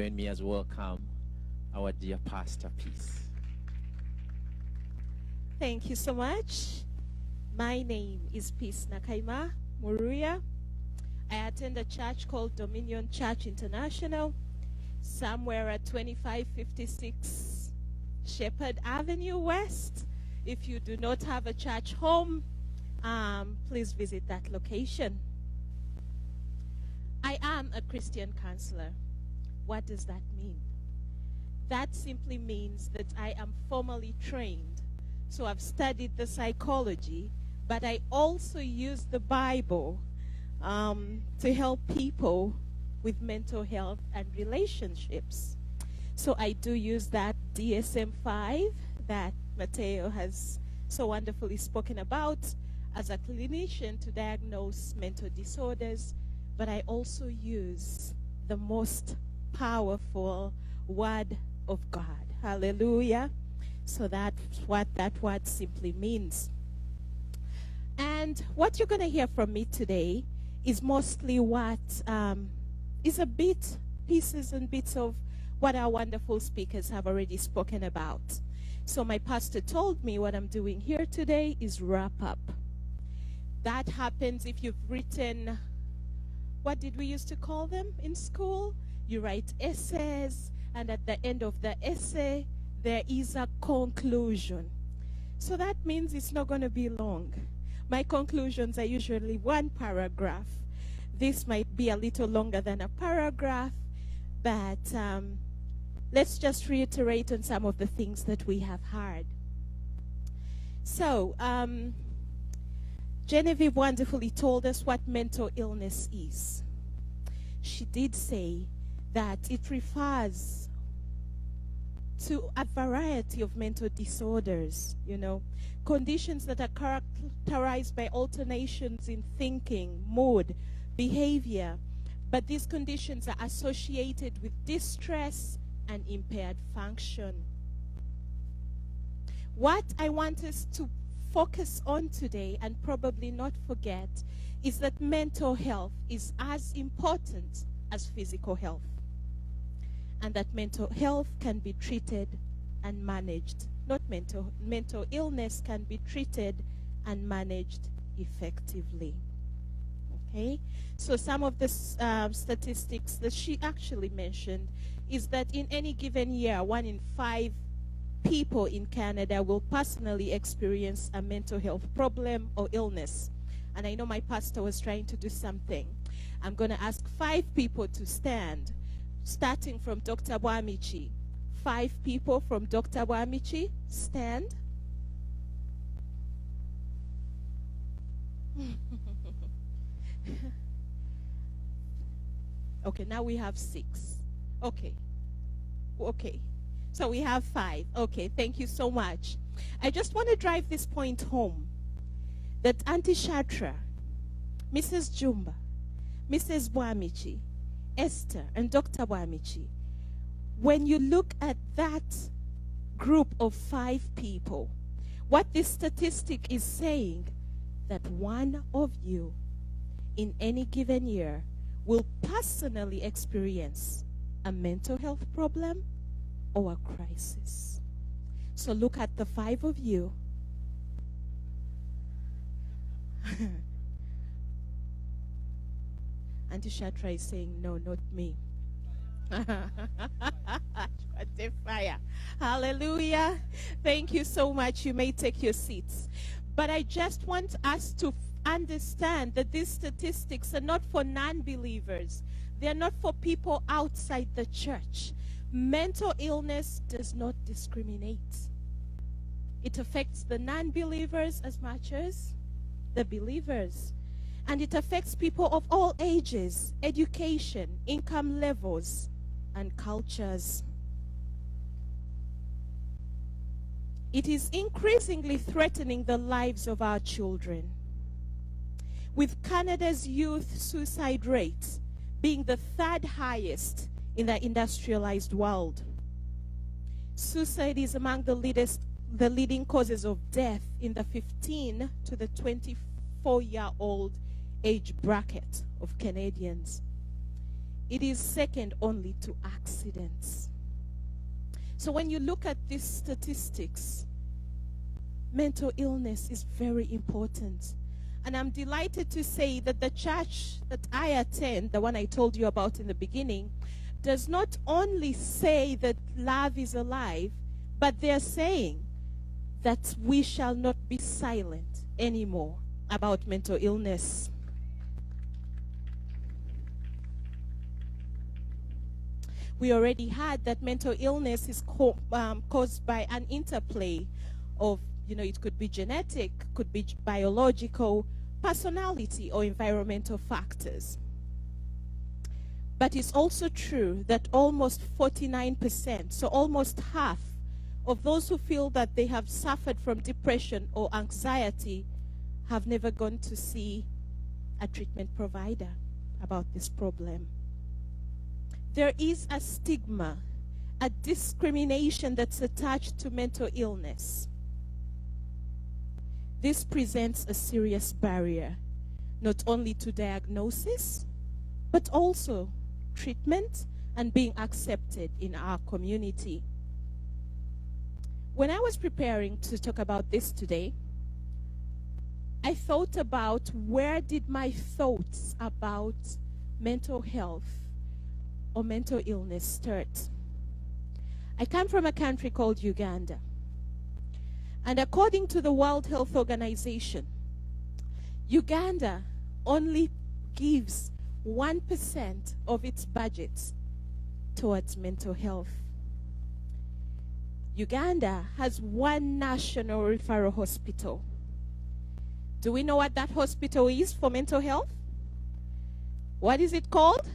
Join me as welcome our dear Pastor Peace. Thank you so much. My name is Peace Nakayima Muruya. I attend a church called Dominion Church International, somewhere at 2556 Sheppard Avenue West. If you do not have a church home, um, please visit that location. I am a Christian counselor. What does that mean? That simply means that I am formally trained. So I've studied the psychology, but I also use the Bible um, to help people with mental health and relationships. So I do use that DSM 5 that Mateo has so wonderfully spoken about as a clinician to diagnose mental disorders, but I also use the most powerful word of God. Hallelujah. So that's what that word simply means. And what you're going to hear from me today is mostly what um, is a bit, pieces and bits of what our wonderful speakers have already spoken about. So my pastor told me what I'm doing here today is wrap up. That happens if you've written, what did we used to call them in school? You write essays, and at the end of the essay, there is a conclusion. So that means it's not going to be long. My conclusions are usually one paragraph. This might be a little longer than a paragraph, but um, let's just reiterate on some of the things that we have heard. So, um, Genevieve wonderfully told us what mental illness is. She did say that it refers to a variety of mental disorders, you know, conditions that are characterized by alternations in thinking, mood, behavior, but these conditions are associated with distress and impaired function. What I want us to focus on today and probably not forget is that mental health is as important as physical health and that mental health can be treated and managed. Not mental, mental illness can be treated and managed effectively. Okay? So some of the um, statistics that she actually mentioned is that in any given year, one in five people in Canada will personally experience a mental health problem or illness. And I know my pastor was trying to do something. I'm going to ask five people to stand starting from Dr. Wamichi. Five people from Dr. Wamichi, stand. okay, now we have six. Okay. Okay. So we have five. Okay, thank you so much. I just want to drive this point home that Auntie Shatra, Mrs. Jumba, Mrs. Wamichi, Esther and Dr. Wamichi, when you look at that group of five people, what this statistic is saying that one of you in any given year will personally experience a mental health problem or a crisis. So look at the five of you. Auntie Shatra is saying, No, not me. fire. Hallelujah. Thank you so much. You may take your seats. But I just want us to understand that these statistics are not for non believers, they're not for people outside the church. Mental illness does not discriminate, it affects the non believers as much as the believers and it affects people of all ages, education, income levels, and cultures. It is increasingly threatening the lives of our children. With Canada's youth suicide rate being the third highest in the industrialized world. Suicide is among the, leadest, the leading causes of death in the 15 to the 24 year old age bracket of Canadians. it is second only to accidents. So when you look at these statistics, mental illness is very important. And I'm delighted to say that the church that I attend, the one I told you about in the beginning, does not only say that love is alive, but they're saying that we shall not be silent anymore about mental illness. We already had that mental illness is co- um, caused by an interplay of, you know, it could be genetic, could be biological, personality, or environmental factors. But it's also true that almost 49%, so almost half of those who feel that they have suffered from depression or anxiety have never gone to see a treatment provider about this problem. There is a stigma, a discrimination that's attached to mental illness. This presents a serious barrier, not only to diagnosis, but also treatment and being accepted in our community. When I was preparing to talk about this today, I thought about where did my thoughts about mental health or mental illness start. I come from a country called Uganda. And according to the World Health Organization, Uganda only gives 1% of its budget towards mental health. Uganda has one national referral hospital. Do we know what that hospital is for mental health? What is it called?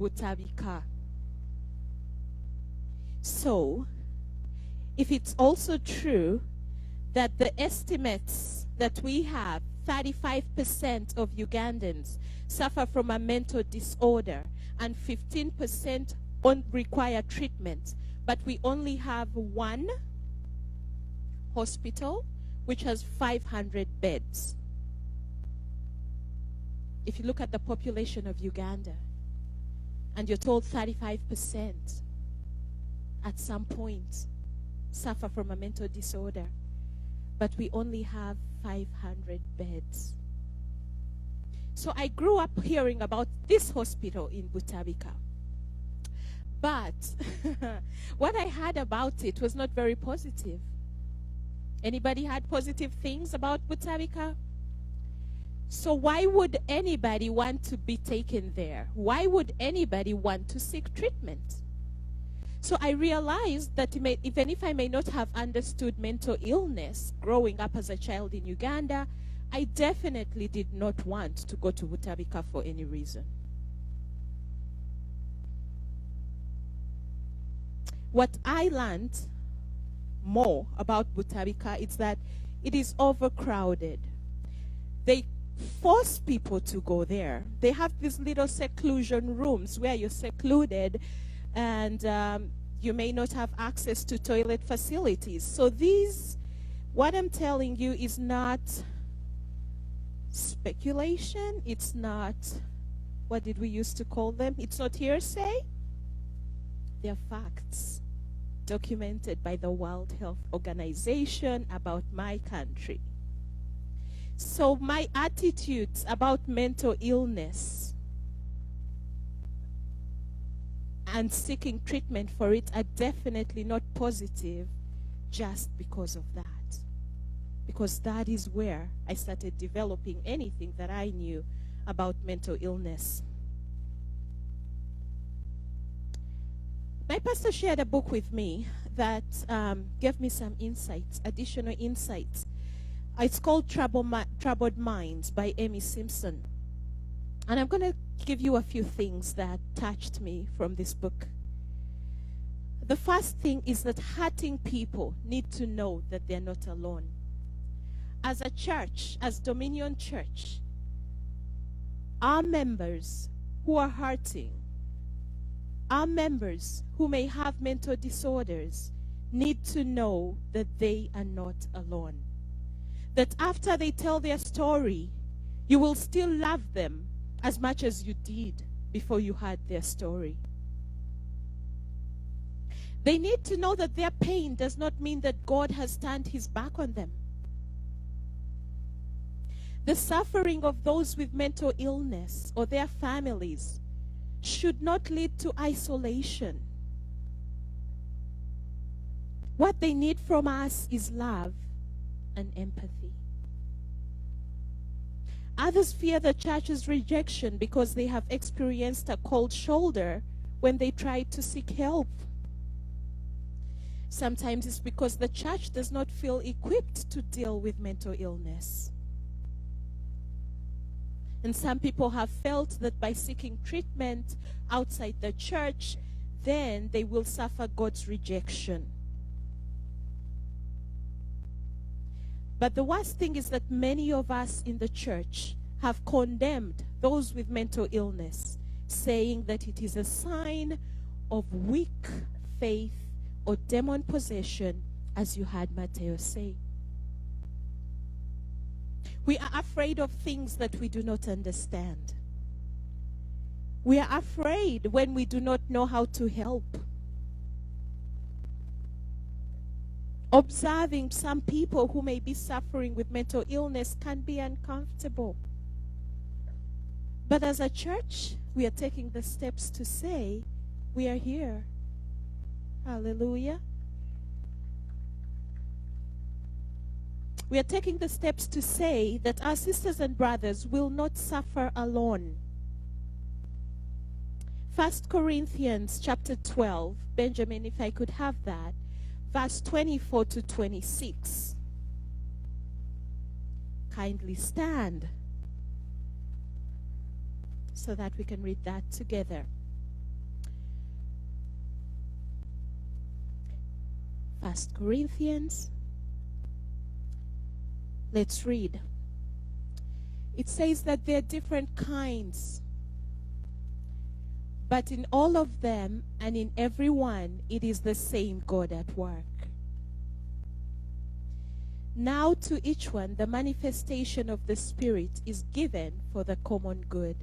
Butabika. So, if it's also true that the estimates that we have, 35% of Ugandans suffer from a mental disorder and 15% require treatment, but we only have one hospital which has 500 beds. If you look at the population of Uganda, and you're told 35% at some point suffer from a mental disorder, but we only have 500 beds. So I grew up hearing about this hospital in Butabika. But what I heard about it was not very positive. Anybody had positive things about Butabika? So why would anybody want to be taken there? Why would anybody want to seek treatment? So I realized that may, even if I may not have understood mental illness growing up as a child in Uganda, I definitely did not want to go to Butabika for any reason. What I learned more about Butabika is that it is overcrowded. They force people to go there. They have these little seclusion rooms where you're secluded and um, you may not have access to toilet facilities. So these, what I'm telling you is not speculation. It's not, what did we used to call them? It's not hearsay. They're facts documented by the World Health Organization about my country. So my attitudes about mental illness and seeking treatment for it are definitely not positive just because of that. Because that is where I started developing anything that I knew about mental illness. My pastor shared a book with me that um, gave me some insights, additional insights. It's called Troubled Minds by Amy Simpson. And I'm going to give you a few things that touched me from this book. The first thing is that hurting people need to know that they're not alone. As a church, as Dominion Church, our members who are hurting our members who may have mental disorders need to know that they are not alone. That after they tell their story, you will still love them as much as you did before you heard their story. They need to know that their pain does not mean that God has turned his back on them. The suffering of those with mental illness or their families should not lead to isolation. What they need from us is love and empathy. Others fear the church's rejection because they have experienced a cold shoulder when they try to seek help. Sometimes it's because the church does not feel equipped to deal with mental illness. And some people have felt that by seeking treatment outside the church, then they will suffer God's rejection. But the worst thing is that many of us in the church have condemned those with mental illness, saying that it is a sign of weak faith or demon possession, as you heard Matteo say. We are afraid of things that we do not understand. We are afraid when we do not know how to help. Observing some people who may be suffering with mental illness can be uncomfortable. But as a church, we are taking the steps to say, we are here. Hallelujah. We are taking the steps to say that our sisters and brothers will not suffer alone. First Corinthians chapter 12, Benjamin, if I could have that verse 24 to 26. Kindly stand so that we can read that together. First Corinthians. Let's read. It says that there are different kinds but in all of them and in every one, it is the same God at work. Now to each one, the manifestation of the Spirit is given for the common good.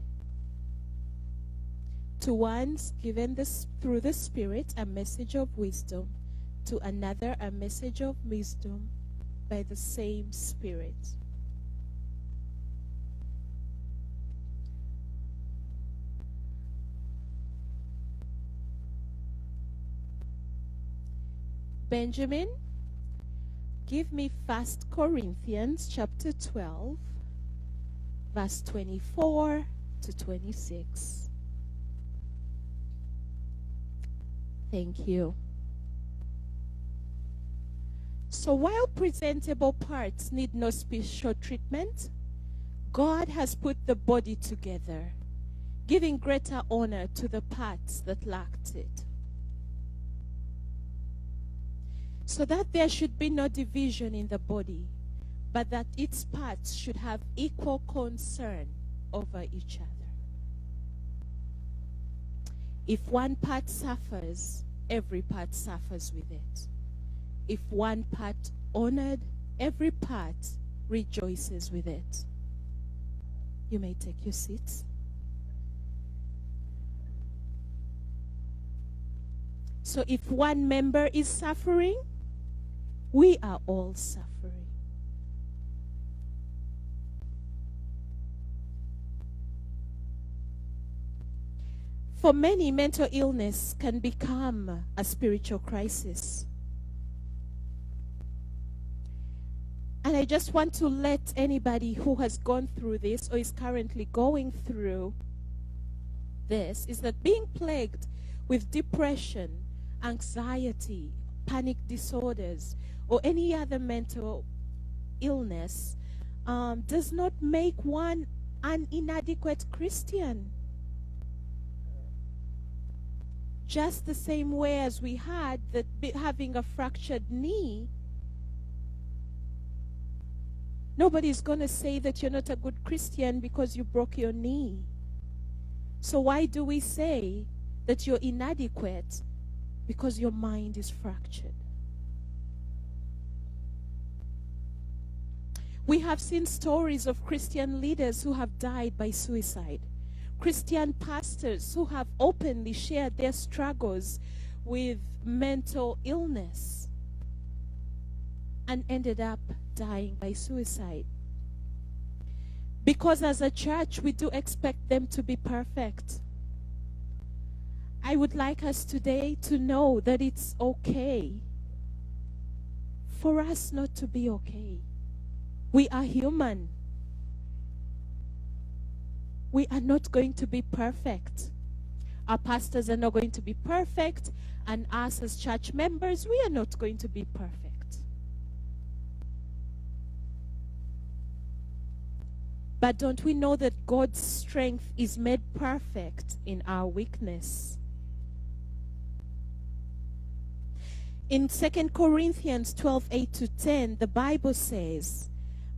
To one's given through the Spirit a message of wisdom, to another a message of wisdom by the same Spirit Benjamin, give me First Corinthians chapter 12, verse 24 to 26. Thank you. So while presentable parts need no special treatment, God has put the body together, giving greater honor to the parts that lacked it so that there should be no division in the body, but that its parts should have equal concern over each other. If one part suffers, every part suffers with it. If one part honored, every part rejoices with it. You may take your seats. So if one member is suffering, we are all suffering. For many, mental illness can become a spiritual crisis. And I just want to let anybody who has gone through this or is currently going through this is that being plagued with depression, anxiety, panic disorders, or any other mental illness um, does not make one an inadequate Christian. Just the same way as we had that having a fractured knee, nobody's going to say that you're not a good Christian because you broke your knee. So why do we say that you're inadequate? Because your mind is fractured. We have seen stories of Christian leaders who have died by suicide. Christian pastors who have openly shared their struggles with mental illness and ended up dying by suicide. Because as a church, we do expect them to be perfect. I would like us today to know that it's okay for us not to be okay. We are human. We are not going to be perfect. Our pastors are not going to be perfect, and us as church members, we are not going to be perfect. But don't we know that God's strength is made perfect in our weakness? In 2 Corinthians 12 8 to 10, the Bible says,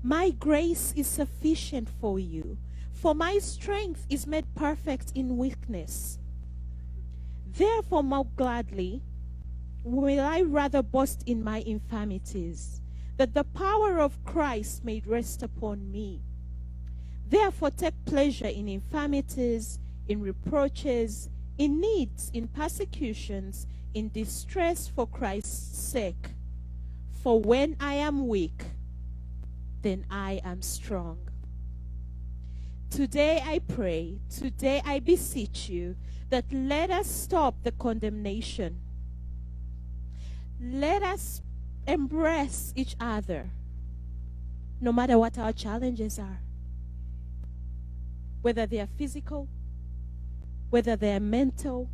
My grace is sufficient for you, for my strength is made perfect in weakness. Therefore, more gladly will I rather boast in my infirmities, that the power of Christ may rest upon me. Therefore, take pleasure in infirmities, in reproaches, in needs, in persecutions, in distress for Christ's sake. For when I am weak, then I am strong. Today I pray, today I beseech you that let us stop the condemnation. Let us embrace each other, no matter what our challenges are whether they are physical, whether they are mental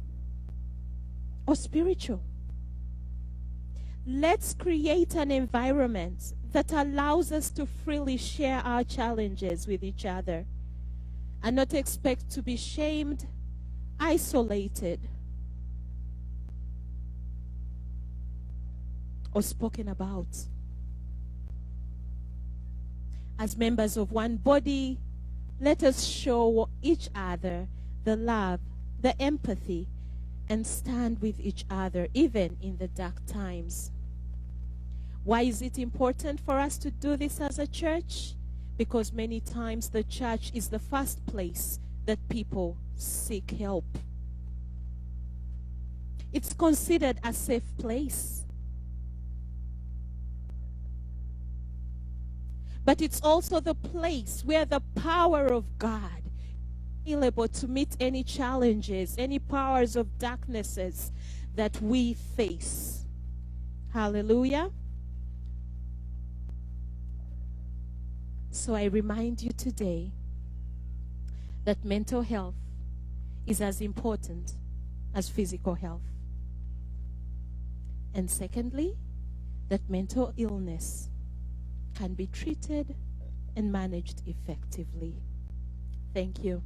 or spiritual. Let's create an environment that allows us to freely share our challenges with each other and not expect to be shamed, isolated, or spoken about. As members of one body, let us show each other the love, the empathy, and stand with each other even in the dark times. Why is it important for us to do this as a church? Because many times the church is the first place that people seek help. It's considered a safe place. but it's also the place where the power of God is able to meet any challenges, any powers of darknesses that we face. Hallelujah. So I remind you today that mental health is as important as physical health. And secondly, that mental illness can be treated and managed effectively. Thank you.